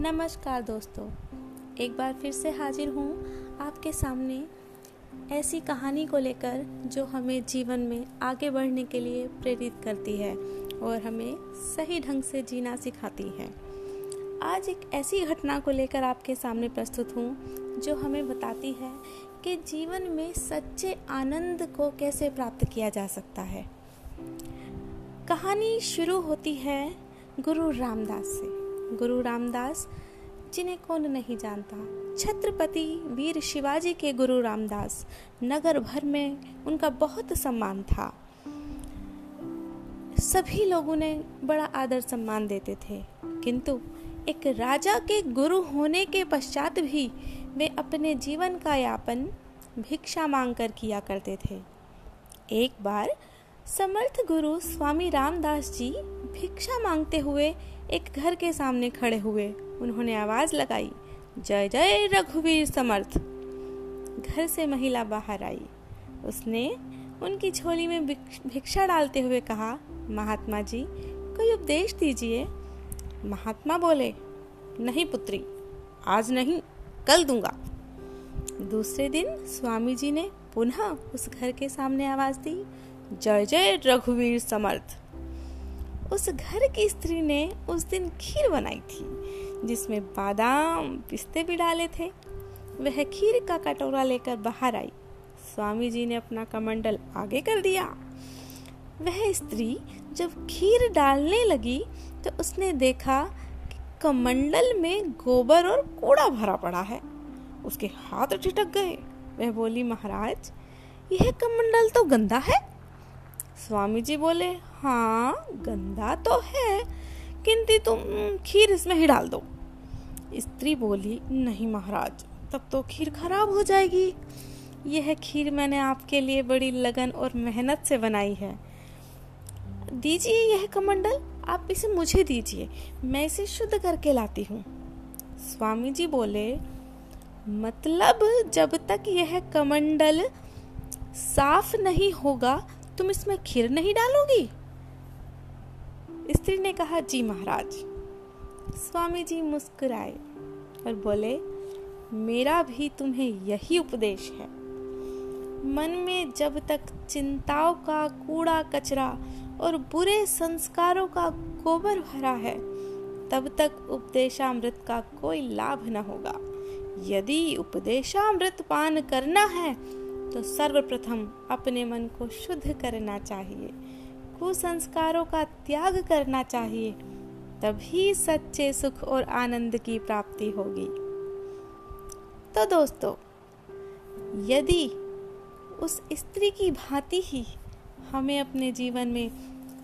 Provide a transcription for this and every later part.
नमस्कार दोस्तों, एक बार फिर से हाजिर हूँ आपके सामने ऐसी कहानी को लेकर जो हमें जीवन में आगे बढ़ने के लिए प्रेरित करती है और हमें सही ढंग से जीना सिखाती है। आज एक ऐसी घटना को लेकर आपके सामने प्रस्तुत हूँ, जो हमें बताती है कि जीवन में सच्चे आनंद को कैसे प्राप्त किया जा सकता है। कहानी शुरू होती है गुरु रामदास से। गुरु रामदास, जिन्हें कौन नहीं जानता। छत्रपति वीर शिवाजी के गुरु रामदास, नगर भर में उनका बहुत सम्मान था। सभी लोग उन्हें बड़ा आदर सम्मान देते थे। किंतु एक राजा के गुरु होने के पश्चात भी वे अपने जीवन का यापन, भिक्षा मांगकर किया करते थे। एक बार समर्थ गुरु स्वामी रामदास जी भिक्षा मांगते हुए एक घर के सामने खड़े हुए। उन्होंने आवाज़ लगाई, जय जय रघुवीर समर्थ! घर से महिला बाहर आई। उसने उनकी झोली में भिक्षा डालते हुए कहा, महात्मा जी, कोई उपदेश दीजिए? महात्मा बोले, नहीं पुत्री, आज नहीं, कल दूँगा। दूसरे दिन स्वामी जी ने पुनः उस घर के सामने आवाज़ दी। जय जय रघुवीर समर्थ। उस घर की स्त्री ने उस दिन खीर बनाई थी, जिसमें बादाम पिस्ते भी डाले थे। वह खीर का कटोरा लेकर बाहर आई। स्वामी जी ने अपना कमंडल आगे कर दिया। वह स्त्री जब खीर डालने लगी तो उसने देखा कि कमंडल में गोबर और कूड़ा भरा पड़ा है। उसके हाथ ठिटक गए। वह बोली, महाराज, यह कमंडल तो गंदा है। स्वामी जी बोले हाँ गंदा तो है, किंतु तुम खीर इसमें ही डाल दो। स्त्री बोली, नहीं महाराज, तब तो खीर खराब हो जाएगी। यह खीर मैंने आपके लिए बड़ी लगन और मेहनत से बनाई है। दीजिए यह कमंडल, आप इसे मुझे दीजिए, मैं इसे शुद्ध करके लाती हूँ। स्वामी जी बोले मतलब जब तक यह कमंडल साफ़ नहीं होगा तुम इसमें खीर नहीं डालोगी? स्त्री ने कहा, जी महाराज। स्वामी जी मुस्कुराए और बोले, मेरा भी तुम्हें यही उपदेश है। मन में जब तक चिंताओं का कूड़ा कचरा और बुरे संस्कारों का गोबर भरा है, तब तक उपदेशामृत का कोई लाभ न होगा। यदि उपदेशामृत पान करना है तो सर्वप्रथम अपने मन को शुद्ध करना चाहिए, कुसंस्कारों का त्याग करना चाहिए, तभी सच्चे सुख और आनंद की प्राप्ति होगी। तो दोस्तों, यदि उस स्त्री की भांति ही हमें अपने जीवन में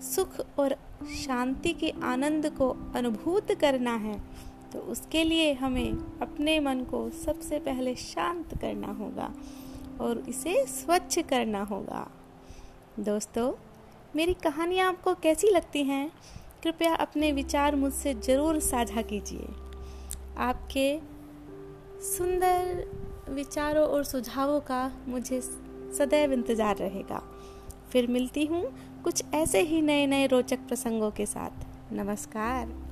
सुख और शांति के आनंद को अनुभूत करना है तो उसके लिए हमें अपने मन को सबसे पहले शांत करना होगा। और इसे स्वच्छ करना होगा। दोस्तों, मेरी कहानियाँ आपको कैसी लगती हैं? कृपया अपने विचार मुझसे ज़रूर साझा कीजिए। आपके सुंदर विचारों और सुझावों का मुझे सदैव इंतज़ार रहेगा। फिर मिलती हूँ कुछ ऐसे ही नए नए रोचक प्रसंगों के साथ। नमस्कार।